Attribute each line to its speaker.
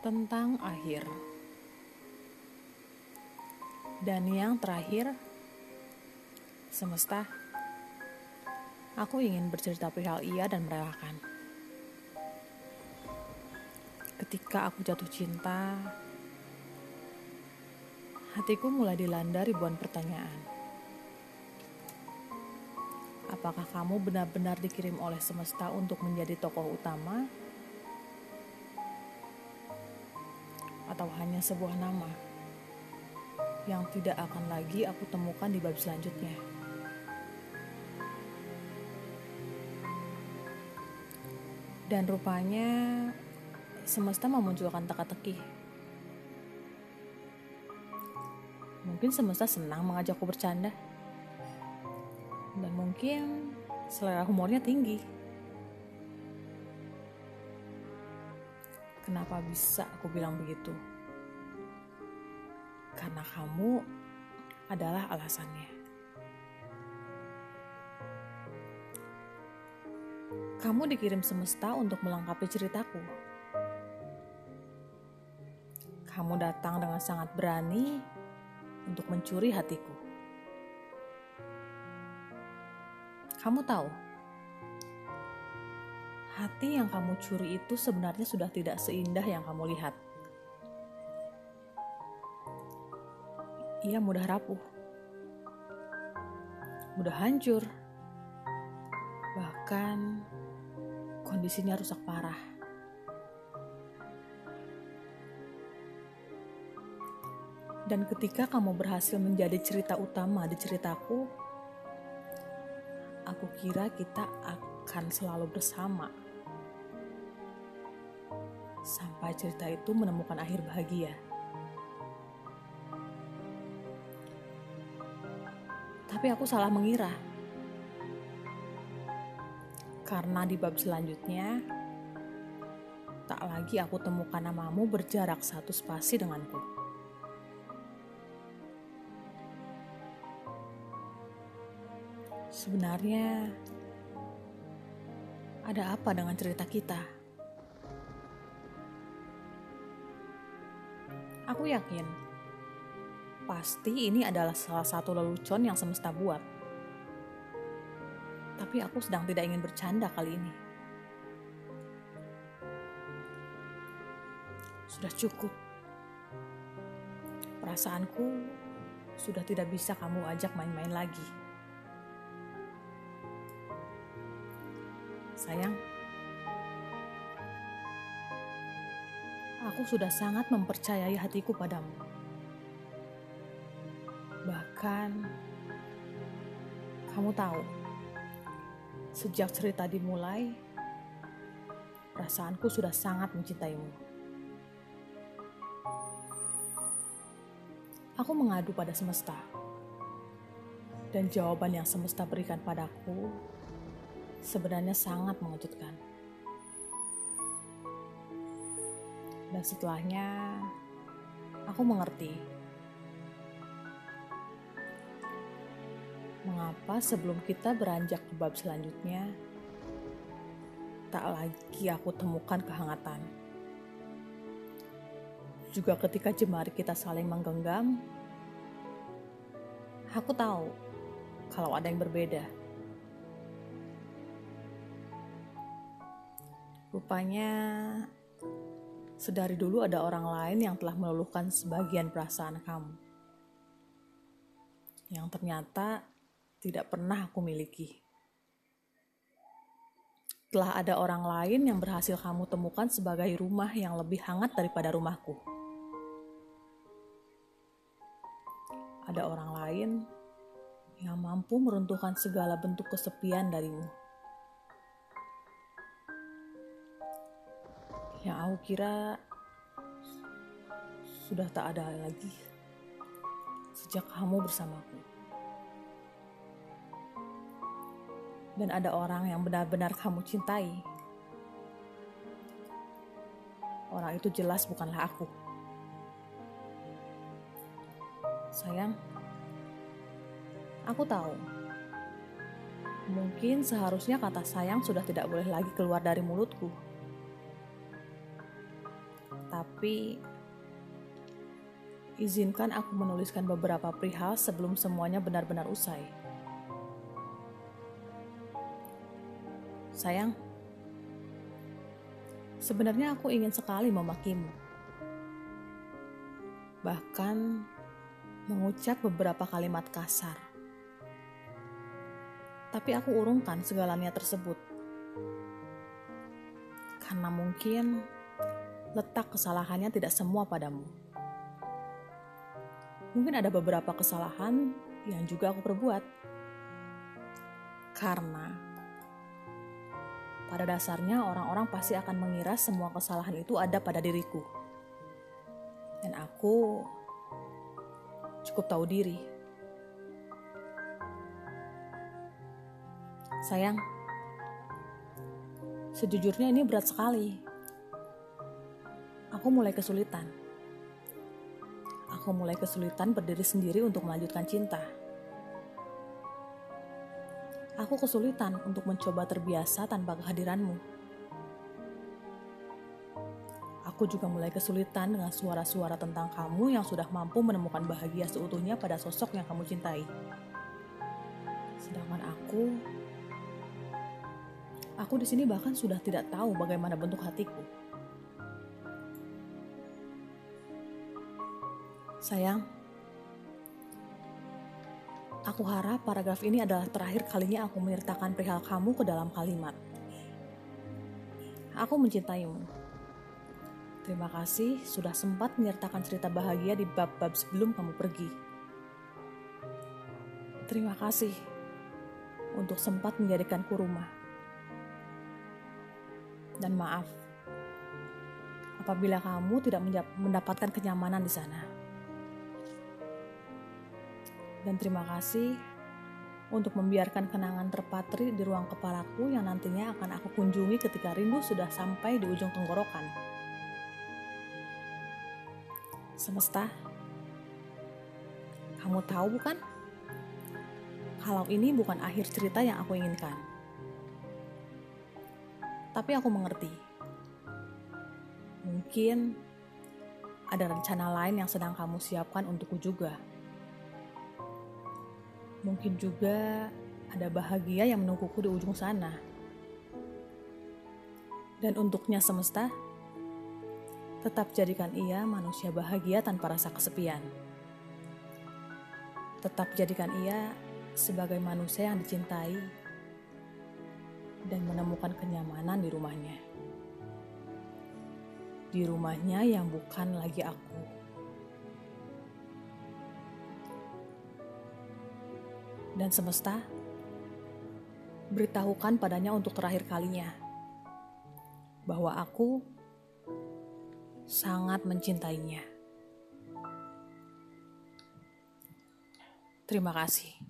Speaker 1: tentang akhir. Dan yang terakhir, semesta. Aku ingin bercerita perihal ia dan merelakan. Ketika aku jatuh cinta, hatiku mulai dilanda ribuan pertanyaan. Apakah kamu benar-benar dikirim oleh semesta untuk menjadi tokoh utama? Atau hanya sebuah nama yang tidak akan lagi aku temukan di bab selanjutnya? Dan rupanya semesta memunculkan teka-teki. Mungkin semesta senang mengajakku bercanda. Dan mungkin selera humornya tinggi. Kenapa bisa aku bilang begitu? Karena kamu adalah alasannya. Kamu dikirim semesta untuk melengkapi ceritaku. Kamu datang dengan sangat berani untuk mencuri hatiku. Kamu tahu, hati yang kamu curi itu sebenarnya sudah tidak seindah yang kamu lihat. Ia mudah rapuh, mudah hancur, bahkan kondisinya rusak parah. Dan ketika kamu berhasil menjadi cerita utama di ceritaku, aku kira kita akan selalu bersama. Sampai cerita itu menemukan akhir bahagia. Tapi aku salah mengira karena di bab selanjutnya tak lagi aku temukan namamu berjarak satu spasi denganku. Sebenarnya ada apa dengan cerita kita? Aku yakin pasti ini adalah salah satu lelucon yang semesta buat tapi aku sedang tidak ingin bercanda kali ini. Sudah cukup. Perasaanku sudah tidak bisa kamu ajak main-main lagi. Sayang, aku sudah sangat mempercayai hatiku padamu. Bahkan, kamu tahu, Sejak cerita dimulai, perasaanku sudah sangat mencintaimu. Aku mengadu pada semesta, dan jawaban yang semesta berikan padaku sebenarnya sangat mengejutkan. Dan setelahnya, aku mengerti mengapa sebelum kita beranjak ke bab selanjutnya, tak lagi aku temukan kehangatan. Juga ketika jemari kita saling menggenggam, aku tahu kalau ada yang berbeda. Rupanya, sedari dulu ada orang lain yang telah meluluhkan sebagian perasaan kamu. Yang ternyata tidak pernah aku miliki. Telah ada orang lain yang berhasil kamu temukan sebagai rumah yang lebih hangat daripada rumahku. Ada orang lain yang mampu meruntuhkan segala bentuk kesepian darimu. Yang aku kira sudah tak ada lagi sejak kamu bersamaku. Dan ada orang yang benar-benar kamu cintai. Orang itu jelas bukanlah aku. Sayang, aku tahu. Mungkin seharusnya kata sayang sudah tidak boleh lagi keluar dari mulutku. Tapi izinkan aku menuliskan beberapa perihal sebelum semuanya benar-benar usai. Sayang, sebenarnya aku ingin sekali memakimu. Bahkan mengucap beberapa kalimat kasar. Tapi aku urungkan segalanya tersebut. Karena mungkin letak kesalahannya tidak semua padamu. Mungkin ada beberapa kesalahan yang juga aku perbuat. Karena pada dasarnya orang-orang pasti akan mengira semua kesalahan itu ada pada diriku. Dan aku cukup tahu diri. Sayang, sejujurnya ini berat sekali. Aku mulai kesulitan. Aku mulai kesulitan berdiri sendiri untuk melanjutkan cinta. Aku kesulitan untuk mencoba terbiasa tanpa kehadiranmu. Aku juga mulai kesulitan dengan suara-suara tentang kamu yang sudah mampu menemukan bahagia seutuhnya pada sosok yang kamu cintai. Sedangkan aku, aku di sini bahkan sudah tidak tahu bagaimana bentuk hatiku. Sayang, aku harap paragraf ini adalah terakhir kalinya aku menyertakan perihal kamu ke dalam kalimat. Aku mencintaimu. Terima kasih sudah sempat menyertakan cerita bahagia di bab-bab sebelum kamu pergi. Terima kasih untuk sempat menjadikanku rumah. Dan maaf apabila kamu tidak mendapatkan kenyamanan di sana. Dan terima kasih untuk membiarkan kenangan terpatri di ruang kepalaku yang nantinya akan aku kunjungi ketika rindu sudah sampai di ujung tenggorokan. Semesta, kamu tahu bukan? Kalau ini bukan akhir cerita yang aku inginkan. Tapi aku mengerti. Mungkin ada rencana lain yang sedang kamu siapkan untukku juga. Mungkin juga ada bahagia yang menungguku di ujung sana. Dan untuknya semesta, Tetap jadikan ia manusia bahagia tanpa rasa kesepian. Tetap jadikan ia sebagai manusia yang dicintai dan menemukan kenyamanan di rumahnya. Di rumahnya yang bukan lagi aku. Dan semesta, beritahukan padanya untuk terakhir kalinya bahwa aku sangat mencintainya. Terima kasih.